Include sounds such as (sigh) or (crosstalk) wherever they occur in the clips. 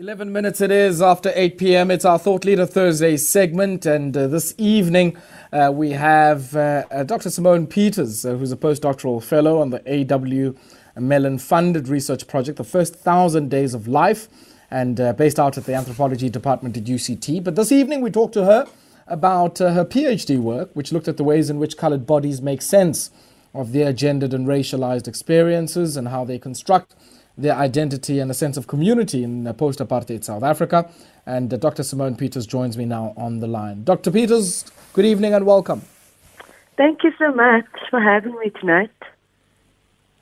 11 minutes it is after 8 p.m. It's our Thought Leader Thursday segment, and uh, this evening uh, we have uh, uh Dr. Simone Peters, uh, who's a postdoctoral fellow on the A.W. Mellon funded research project, The First Thousand Days of Life, and uh, based out at the Anthropology Department at UCT. But this evening we talked to her about her PhD work, which looked at the ways in which colored bodies make sense of their gendered and racialized experiences and how they construct their identity and a sense of community in post apartheid South Africa. And uh, Dr. Simone Peters joins me now on the line. Dr. Peters, good evening and welcome. Thank you so much for having me tonight.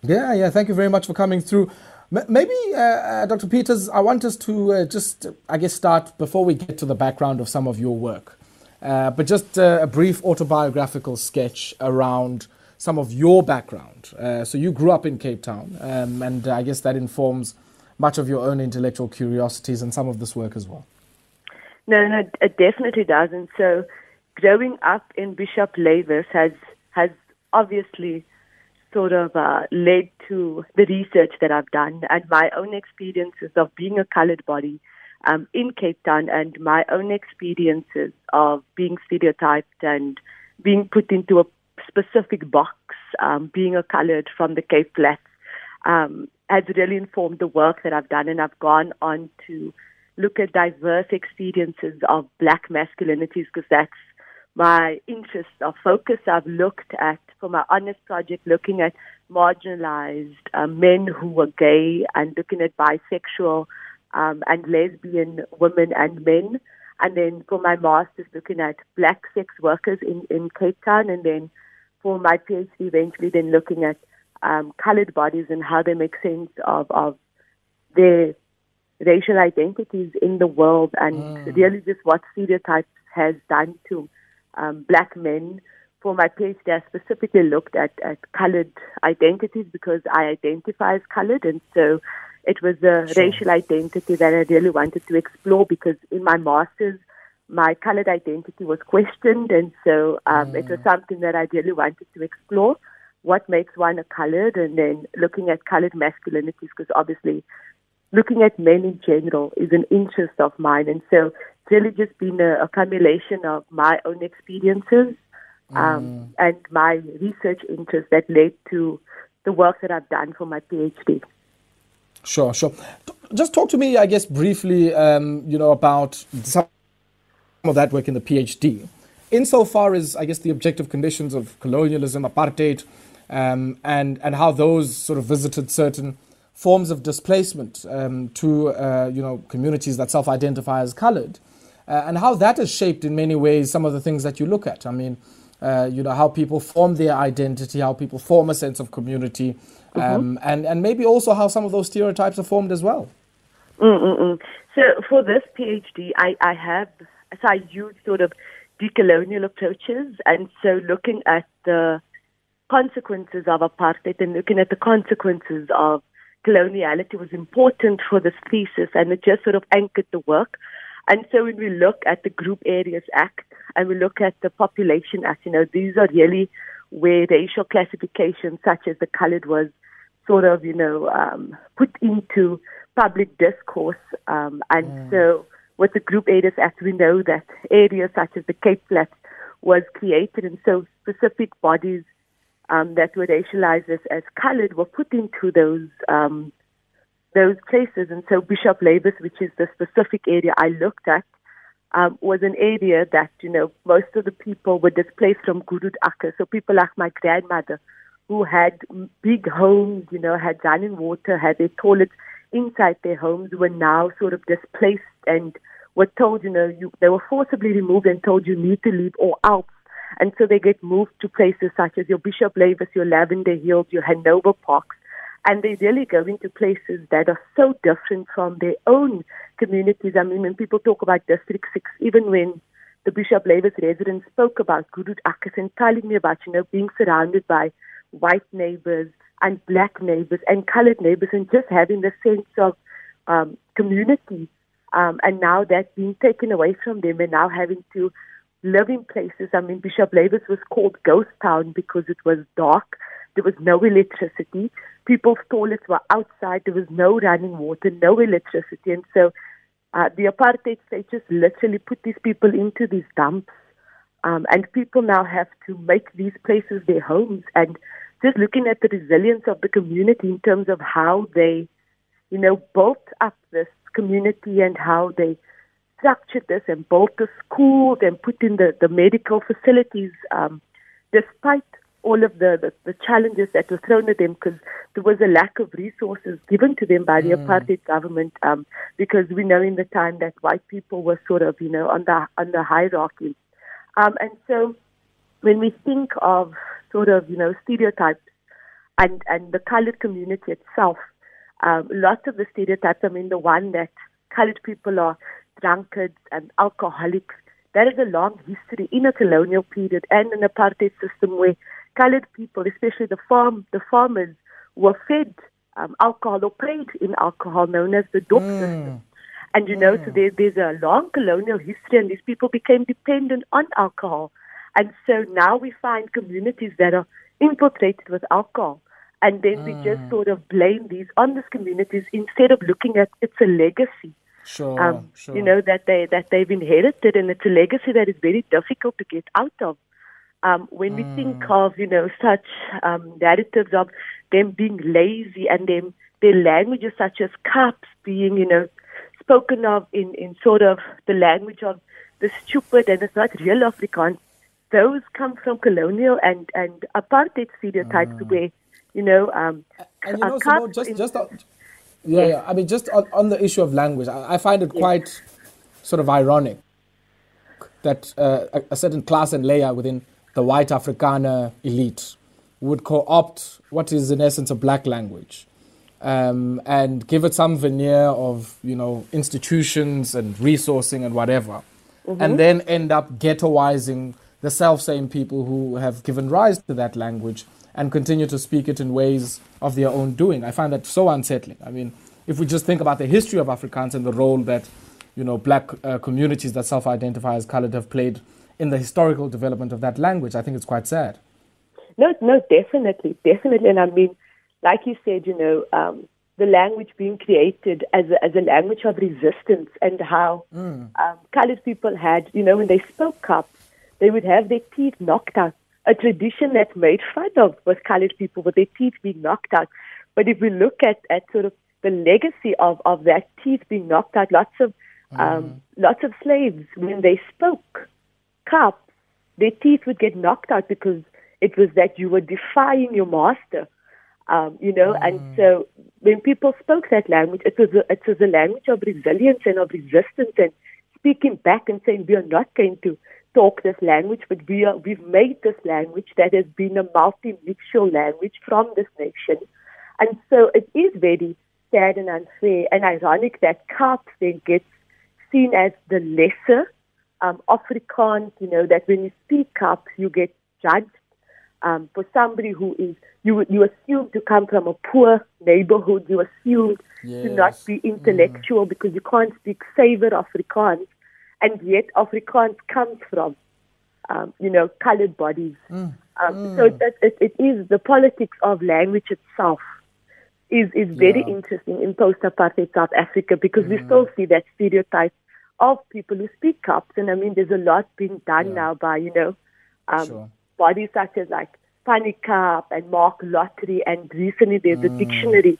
Yeah, yeah, thank you very much for coming through. Maybe, uh, uh, Dr. Peters, I want us to uh, just, I guess, start before we get to the background of some of your work, uh, but just uh, a brief autobiographical sketch around some of your background. Uh, so you grew up in Cape Town, um, and I guess that informs much of your own intellectual curiosities and some of this work as well. No, no, it definitely doesn't. So growing up in Bishop Lavis has has obviously sort of uh, led to the research that I've done and my own experiences of being a colored body um, in Cape Town and my own experiences of being stereotyped and being put into a specific box, um, being a colored from the Cape Flats, um, has really informed the work that I've done. And I've gone on to look at diverse experiences of black masculinities because that's my interest or focus. I've looked at, for my honours project, looking at marginalized uh, men who were gay and looking at bisexual um, and lesbian women and men. And then for my master's, looking at black sex workers in, in Cape Town and then for my PhD eventually then looking at um, colored bodies and how they make sense of, of their racial identities in the world and mm. really just what stereotypes has done to um, black men. For my PhD, I specifically looked at, at colored identities because I identify as colored and so it was a sure. racial identity that I really wanted to explore because in my master's my colored identity was questioned, and so um, mm. it was mm. something that I really wanted to explore. What makes one a colored, and then looking at colored masculinities, because obviously looking at men in general is an interest of mine, and so it's really just been a accumulation of my own experiences um, mm. and my research interests that led to the work that I've done for my PhD. Sure, sure. Just talk to me, I guess, briefly, um, you know, about some of that work in the PhD, insofar as, I guess, the objective conditions of colonialism, apartheid, um, and, and how those sort of visited certain forms of displacement um, to, uh, you know, communities that self-identify as colored, uh, and how that has shaped in many ways some of the things that you look at. I mean, uh, you know, how people form their identity, how people form a sense of community, um, mm-hmm. and, and maybe also how some of those stereotypes are formed as well. Mm-mm-mm. So for this PhD, I, I have so I use sort of decolonial approaches, and so looking at the consequences of apartheid and looking at the consequences of coloniality was important for this thesis, and it just sort of anchored the work. And so when we look at the Group Areas Act and we look at the Population Act, you know, these are really where racial classification, such as the colored, was sort of, you know, um, put into public discourse. Um, and mm. so with the Group Areas Act, we know that areas such as the Cape Flats was created, and so specific bodies um, that were racialized as, as colored were put into those um, those places. And so Bishop Lavis, which is the specific area I looked at, um, was an area that you know most of the people were displaced from Gurud Akka. So people like my grandmother, who had big homes, you know, had running water, had their toilets inside their homes, were now sort of displaced and were told, you know, you, they were forcibly removed and told you need to leave or else. And so they get moved to places such as your Bishop Lavis, your Lavender Hills, your Hanover Parks. And they really go into places that are so different from their own communities. I mean, when people talk about District 6, even when the Bishop Lavis residents spoke about Gurud Akkas and telling me about, you know, being surrounded by white neighbors and black neighbors and colored neighbors and just having the sense of um, community um, and now that's being taken away from them and now having to live in places. I mean, Bishop Lavis was called Ghost Town because it was dark. There was no electricity. People's toilets were outside. There was no running water, no electricity. And so Uh, the apartheid state just literally put these people into these dumps, um, and people now have to make these places their homes. And just looking at the resilience of the community in terms of how they, you know, built up this community and how they structured this and built the schools and put in the, the medical facilities, um, despite all of the, the, the, challenges that were thrown at them because there was a lack of resources given to them by the mm. apartheid government um, because we know in the time that white people were sort of, you know, on the, on the hierarchy. Um, and so when we think of sort of, you know, stereotypes and, and the colored community itself, um, lots of the stereotypes, I mean, the one that colored people are drunkards and alcoholics, that is a long history in a colonial period and an apartheid system where colored people, especially the farm, the farmers, were fed um, alcohol or preyed in alcohol, known as the dop mm. system. And you know, mm. so there, there's a long colonial history, and these people became dependent on alcohol. And so now we find communities that are infiltrated with alcohol. And then mm. we just mm. sort of blame these on these communities instead of looking at it's a legacy. Sure, um, sure. You know that they that they've inherited, and it's a legacy that is very difficult to get out of. Um, when mm. we think mm. of, you know, such um, narratives of them being lazy and them, their languages such as Kaaps being, you know, spoken of in, in sort of the language of the stupid and it's not real Afrikaans, those come from colonial and, and apartheid stereotypes mm. where, you know, um, and you know, Simone, just, just, uh, yeah, yes. yeah, I mean, just on, on the issue of language, I, I find it yes. quite sort of ironic that uh, a, a certain class and layer within the white Afrikaner elite would co-opt what is in essence a black language um, and give it some veneer of you know institutions and resourcing and whatever, mm-hmm. and then end up ghettoizing the self-same people who have given rise to that language and continue to speak it in ways of their own doing. I find that so unsettling. I mean, if we just think about the history of Afrikaans and the role that you know black uh, communities that self-identify as colored have played in the historical development of that language. I think it's quite sad. No, no, definitely, definitely. And I mean, like you said, you know, um, the language being created as a, as a language of resistance and how mm. um, colored people had, you know, when they spoke up, they would have their teeth knocked out. A tradition that's made fun of with colored people with their teeth being knocked out. But if we look at, at sort of the legacy of, of that teeth being knocked out, lots of um, mm. lots of slaves when they spoke Kaaps, their teeth would get knocked out because it was that you were defying your master. Um, you know, mm. and so when people spoke that language, it was a, it was a language of resilience and of resistance and speaking back and saying we are not going to talk this language, but we are we've made this language that has been a multilingual language from this nation, and so it is very sad and unfair and ironic that Kaaps then gets seen as the lesser um, Afrikaans, you know, that when you speak up, you get judged. Um, for somebody who is, you you assume to come from a poor neighborhood, you assume yes. to not be intellectual mm. because you can't speak suiwer Afrikaans, and yet Afrikaans comes from, um, you know, colored bodies. Mm. Um, mm. So that it, it is the politics of language itself is is very yeah. interesting in post-apartheid South Africa because we mm. still see that stereotype of people who speak Kaaps. And I mean, there's a lot being done yeah. now by, you know, um, sure. bodies such as like Fanny Kaap and Marc Lottering. And recently there's mm. a dictionary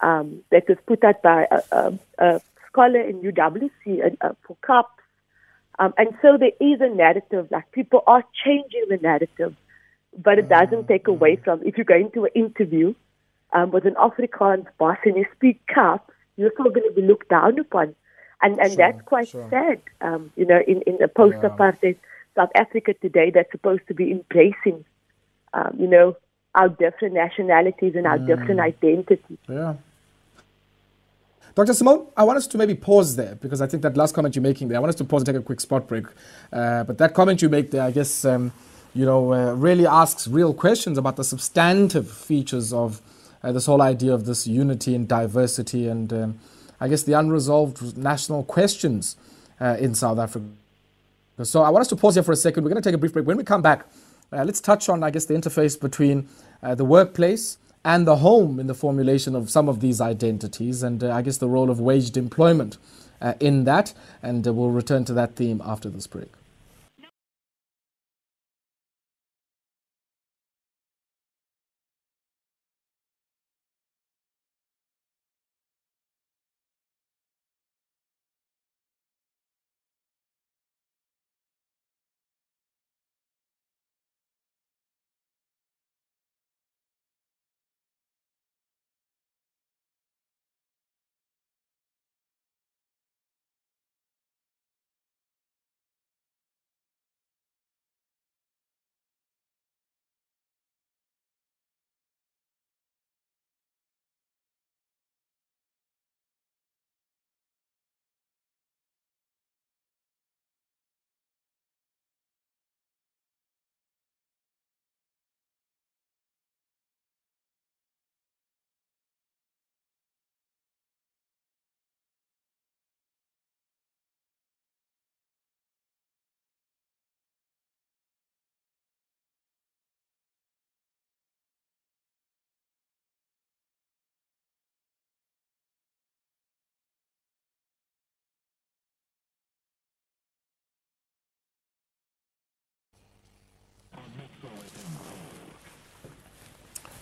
um, that was put out by a, a, a scholar in UWC uh, uh, for Kaaps. Um, and so there is a narrative, like people are changing the narrative, but it doesn't mm. take away from, if you go into an interview um, with an Afrikaans boss and you speak up, you're still going to be looked down upon and and sure, that's quite sure. sad. Um, you know, in in the post-apartheid yeah. South Africa today, that's supposed to be embracing, um, you know, our different nationalities and our mm. different identities. Yeah. Dr. Simone, I want us to maybe pause there because I think that last comment you're making there, I want us to pause and take a quick spot break. Uh, but that comment you make there, I guess, um, you know, uh, really asks real questions about the substantive features of uh, this whole idea of this unity and diversity and um, I guess, the unresolved national questions uh, in South Africa. So I want us to pause here for a second. We're going to take a brief break. When we come back, uh, let's touch on, I guess, the interface between uh, the workplace and the home in the formulation of some of these identities, and uh, I guess the role of waged employment uh, in that. And uh, we'll return to that theme after this break.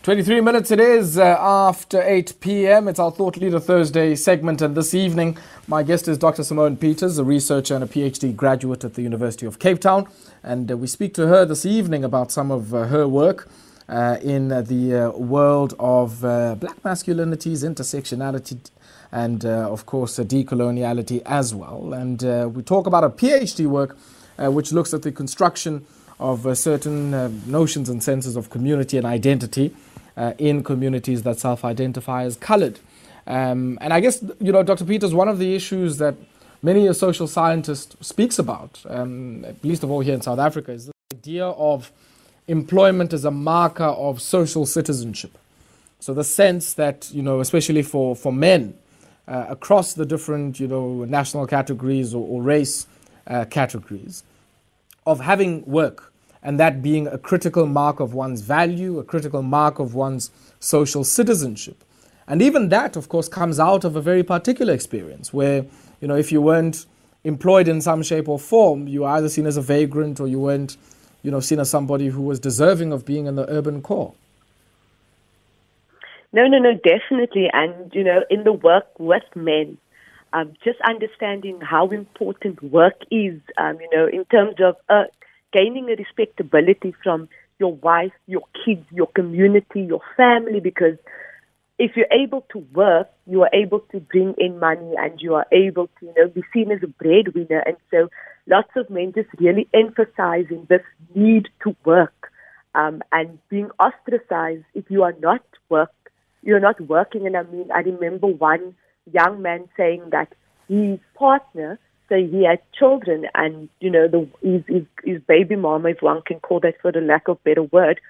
23 minutes it is uh, after 8 p.m. It's our Thought Leader Thursday segment, and this evening, my guest is Dr. Simone Peters, a researcher and a PhD graduate at the University of Cape Town. And uh, we speak to her this evening about some of uh, her work uh, in the uh, world of uh, black masculinities, intersectionality, and, of course, decoloniality as well. And we talk about a PhD work which looks at the construction of certain notions and senses of community and identity uh, in communities that self identify as colored. Um, and I guess, you know, Dr. Peters, one of the issues that many a social scientist speaks about, um, least of all here in South Africa, is the idea of employment as a marker of social citizenship. So the sense that, you know, especially for, for men uh, across the different, you know, national categories or, or race uh, categories, of having work and that being a critical mark of one's value, a critical mark of one's social citizenship. And even that, of course, comes out of a very particular experience where, you know, if you weren't employed in some shape or form, you were either seen as a vagrant or you weren't, you know, seen as somebody who was deserving of being in the urban core. No, no, no, definitely. And, you know, in the work with men, um, just understanding how important work is, um, you know, in terms of uh, gaining a respectability from your wife, your kids, your community, your family, because if you're able to work, you are able to bring in money and you are able to, you know, be seen as a breadwinner. And so lots of men just really emphasizing this need to work um, and being ostracized if you are not work, you're not working. And I mean, I remember one young man saying that his partner so he had children, and you know, the his, his, his baby mama, if one can call that for the lack of better word,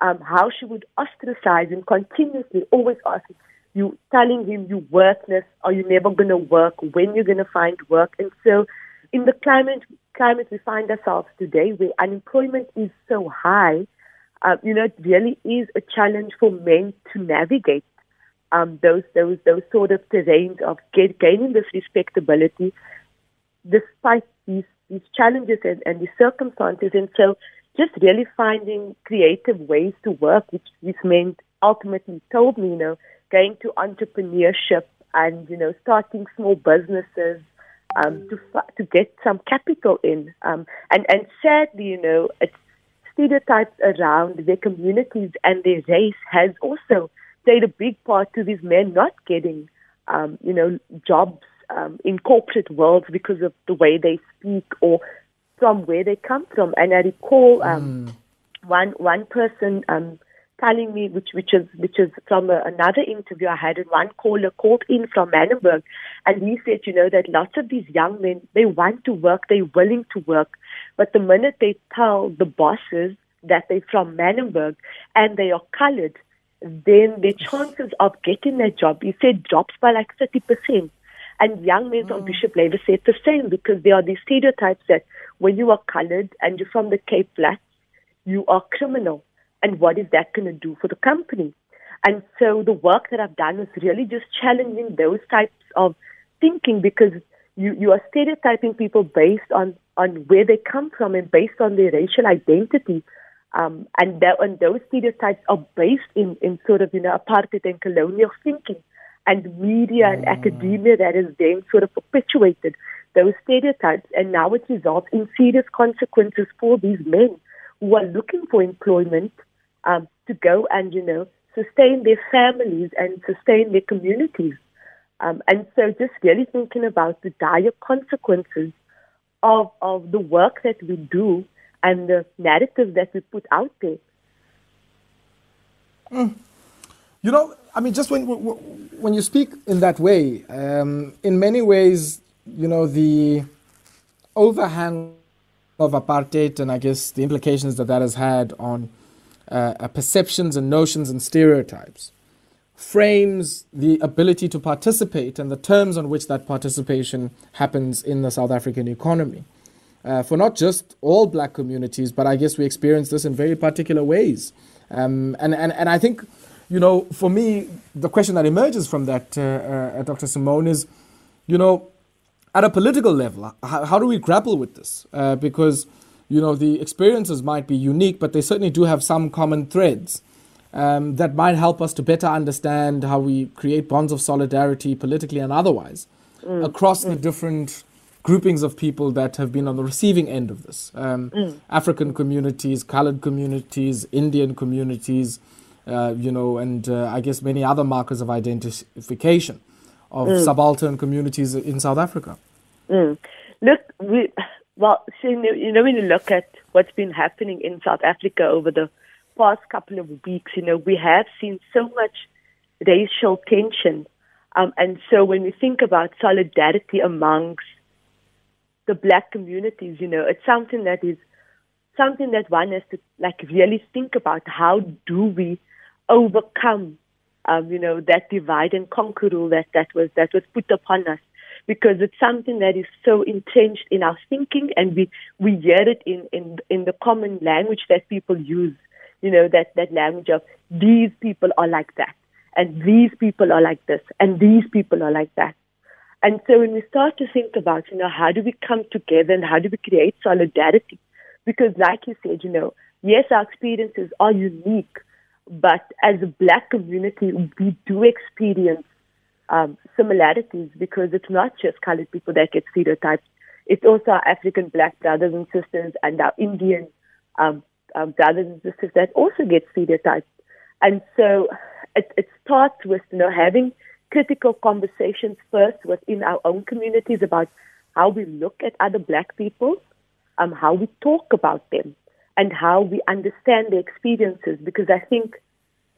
um, how she would ostracize him continuously, always asking you, telling him you worthless, are you never going to work, when you're going to find work, and so in the climate climate we find ourselves today, where unemployment is so high, uh, you know, it really is a challenge for men to navigate um, those those those sort of terrains of get, gaining this respectability despite these, these challenges and, and these circumstances. And so just really finding creative ways to work, which this meant ultimately told me, you know, going to entrepreneurship and, you know, starting small businesses um, to, to get some capital in. Um, and, and sadly, you know, it's stereotypes around their communities and their race has also played a big part to these men not getting, um, you know, jobs um, in corporate worlds because of the way they speak or from where they come from. And I recall um, mm. one one person um, telling me, which which is which is from a, another interview I had, and one caller called in from Manenberg, and he said, you know, that lots of these young men they want to work, they're willing to work, but the minute they tell the bosses that they're from Manenberg and they are coloured, then their chances of getting that job, he said, drops by like thirty percent. And young men mm. Bishop Lavis said the same because there are these stereotypes that when you are colored and you're from the Cape Flats, you are criminal. And what is that going to do for the company? And so the work that I've done is really just challenging those types of thinking because you, you are stereotyping people based on, on where they come from and based on their racial identity. Um, and, that, and those stereotypes are based in, in sort of, you know, apartheid and colonial thinking and media and academia that has then sort of perpetuated those stereotypes. And now it results in serious consequences for these men who are looking for employment um, to go and, you know, sustain their families and sustain their communities. Um, and so just really thinking about the dire consequences of, of the work that we do and the narrative that we put out there. Mm. You know, I mean, just when when you speak in that way, um, in many ways, you know, the overhang of apartheid and I guess the implications that that has had on uh, perceptions and notions and stereotypes frames the ability to participate and the terms on which that participation happens in the South African economy. Uh, for not just all black communities, but I guess we experience this in very particular ways. Um, and, and, and I think, you know, for me, the question that emerges from that, uh, uh, Dr. Simone, is, you know, at a political level, how, how do we grapple with this? Uh, because, you know, the experiences might be unique, but they certainly do have some common threads um, that might help us to better understand how we create bonds of solidarity politically and otherwise mm. across mm. the different groupings of people that have been on the receiving end of this um, mm. African communities, colored communities, Indian communities, uh, you know, and uh, I guess many other markers of identification of mm. subaltern communities in South Africa. Mm. Look, we, well, so, you know, when you look at what's been happening in South Africa over the past couple of weeks, you know, we have seen so much racial tension. Um, and so when we think about solidarity amongst the black communities, you know, it's something that is something that one has to like really think about. How do we overcome, um, you know, that divide and conquer rule that, that was that was put upon us? Because it's something that is so entrenched in our thinking, and we we hear it in in in the common language that people use you know, that, that language of these people are like that, and these people are like this, and these people are like that. And so when we start to think about, you know, how do we come together and how do we create solidarity? Because like you said, you know, yes, our experiences are unique, but as a black community, we do experience um, similarities because it's not just colored people that get stereotyped. It's also our African black brothers and sisters and our Indian um, um, brothers and sisters that also get stereotyped. And so it, it starts with, you know, having critical conversations first within our own communities about how we look at other black people, um, how we talk about them, and how we understand their experiences. Because I think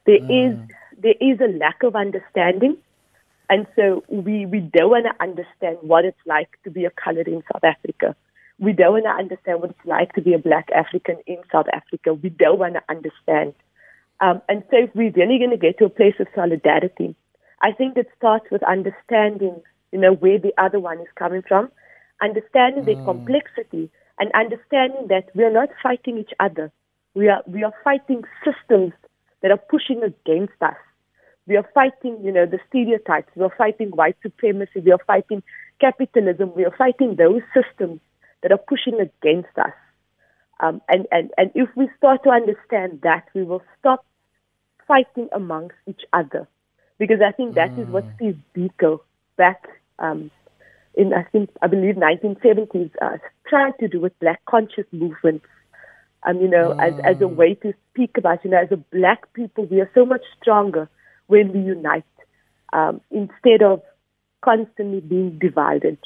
there mm. is there is a lack of understanding, and so we we don't want to understand what it's like to be a color in South Africa. We don't want to understand what it's like to be a black African in South Africa. We don't want to understand. Um, and so if we're really going to get to a place of solidarity, I think it starts with understanding, you know, where the other one is coming from, understanding mm. their complexity, and understanding that we are not fighting each other. We are we are fighting systems that are pushing against us. We are fighting, you know, the stereotypes. We are fighting white supremacy. We are fighting capitalism. We are fighting those systems that are pushing against us. Um, and, and, and if we start to understand that, we will stop fighting amongst each other. Because I think that mm. is what mm. Steve Biko back um, in, I think, I believe 1970s uh, tried to do with black conscious movements. Um, you know, mm. as, as a mm. way to speak about, you know, as a black people, we are so much stronger when we unite um, instead of constantly being divided.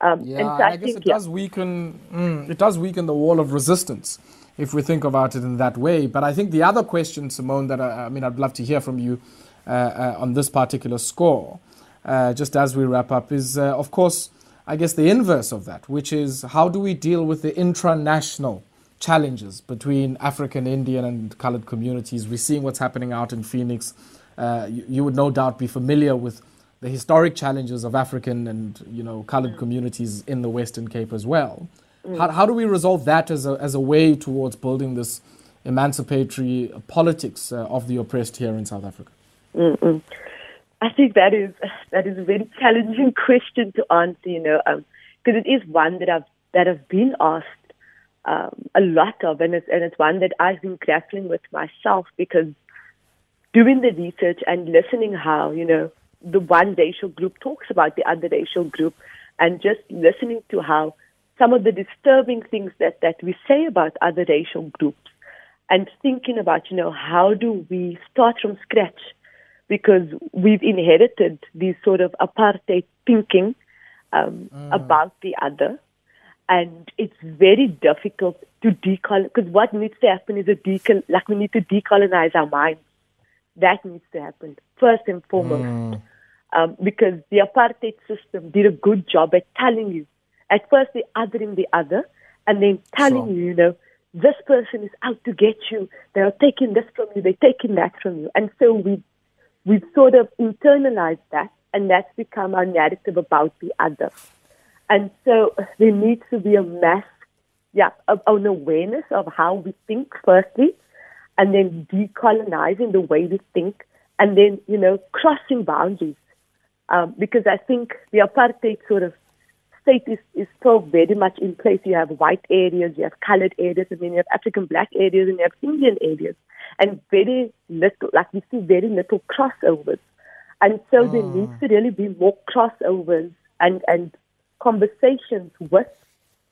Um, yeah, so I, I, guess think, it yeah. does weaken. Mm, it does weaken the wall of resistance if we think about it in that way. But I think the other question, Simone, that I, I mean, I'd love to hear from you on this particular score, uh, just as we wrap up, is uh, of course, I guess the inverse of that, which is how do we deal with the intranational challenges between African, Indian, and colored communities? We're seeing what's happening out in Phoenix. Uh, you, you would no doubt be familiar with the historic challenges of African and you know colored mm. communities in the Western Cape as well. Mm. How, how do we resolve that as a, as a way towards building this emancipatory politics uh, of the oppressed here in South Africa? Mm-mm. I think that is that is a very challenging (laughs) question to answer. You know, because um, it is one that I've that I've been asked um, a lot of, and it's and it's one that I've been grappling with myself because doing the research and listening how you know the one racial group talks about the other racial group, and just listening to how some of the disturbing things that that we say about other racial groups, and thinking about you know how do we start from scratch because we've inherited this sort of apartheid thinking um, mm. about the other and it's very difficult to decolonize because what needs to happen is a decol like we need to decolonize our minds. That needs to happen first and foremost, mm. um, because the apartheid system did a good job at telling you at first the othering the other, and then telling sure. you, you know, this person is out to get you. They are taking this from you. They're taking that from you, and so we we've sort of internalized that, and that's become our narrative about the other. And so there needs to be a mass, yeah, of, an awareness of how we think firstly, and then decolonizing the way we think, and then, you know, crossing boundaries. Um, because I think the apartheid sort of state is, is still very much in place. You have white areas, you have colored areas, and then you have African black areas, and you have Indian areas. And very little, like we see very little crossovers. And so there ah. needs to really be more crossovers and, and conversations with,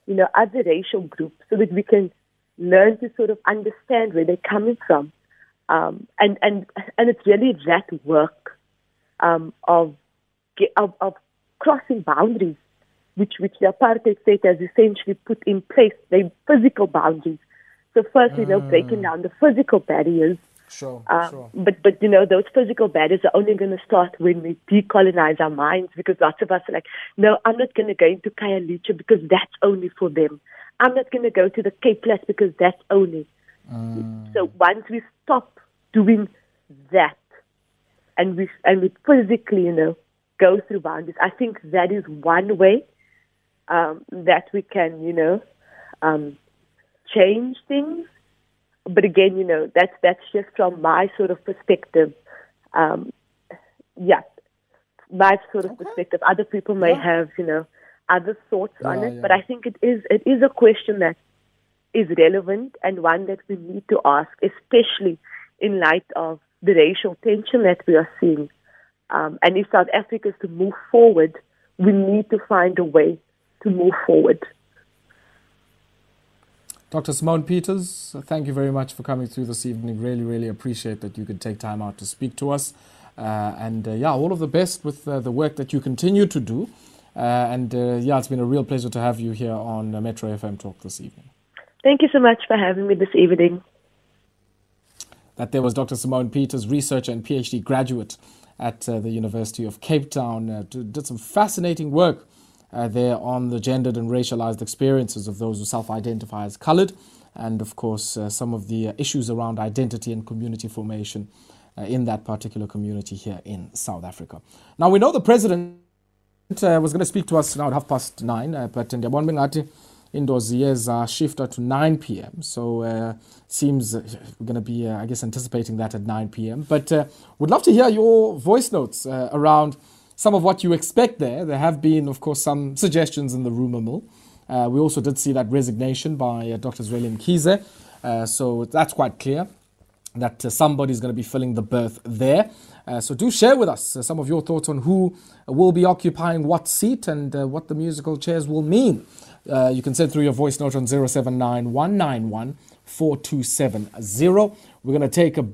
you know, other racial groups so that we can learn to sort of understand where they're coming from. Um, and, and, and it's really that work um, of, of, of crossing boundaries, which, which the apartheid state has essentially put in place, the physical boundaries. So first, you know, breaking mm. down the physical barriers Sure, uh, sure. But but you know those physical barriers are only going to start when we decolonize our minds because lots of us are like, no, I'm not going to go into Khayelitsha because that's only for them. I'm not going to go to the Cape Flats because that's only. Mm. So once we stop doing that, and we and we physically, you know, go through boundaries, I think that is one way um, that we can, you know, um, change things but again, you know, that's that's just from my sort of perspective. Um, yeah, my sort of okay. perspective. Other people may yeah. have, you know, other thoughts yeah, on it, yeah. but I think it is it is a question that is relevant and one that we need to ask, especially in light of the racial tension that we are seeing. Um, and if South Africa is to move forward, we need to find a way to move forward. Dr. Simone Peters, thank you very much for coming through this evening. Really, really appreciate that you could take time out to speak to us. Uh, and uh, yeah, all of the best with uh, the work that you continue to do. Uh, and uh, yeah, it's been a real pleasure to have you here on uh, Metro FM Talk this evening. Thank you so much for having me this evening. That there was Dr. Simone Peters, researcher and PhD graduate at the University of Cape Town, to did some fascinating work uh, there on the gendered and racialized experiences of those who self identify as colored, and of course, uh, some of the uh, issues around identity and community formation uh, in that particular community here in South Africa. Now, we know the president uh, was going to speak to us now at half past nine, uh, but one minute, indoors years are shifted to 9 p.m. So uh, seems we're going to be, uh, I guess, anticipating that at 9 p.m. But uh, would love to hear your voice notes around some of what you expect there. There have been, of course, some suggestions in the rumor mill. Uh, we also did see that resignation by uh, Dr. Zweli Mkhize. Uh, so that's quite clear that uh, somebody's going to be filling the berth there. Uh, so do share with us uh, some of your thoughts on who will be occupying what seat and what the musical chairs will mean. you can send through your voice note on 079 191 4270. We're going to take a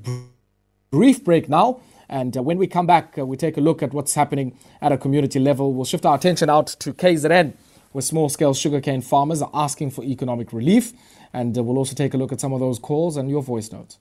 brief break now. And uh, when we come back, uh, we take a look at what's happening at a community level. We'll shift our attention out to KZN, where small scale sugarcane farmers are asking for economic relief. And uh, we'll also take a look at some of those calls and your voice notes.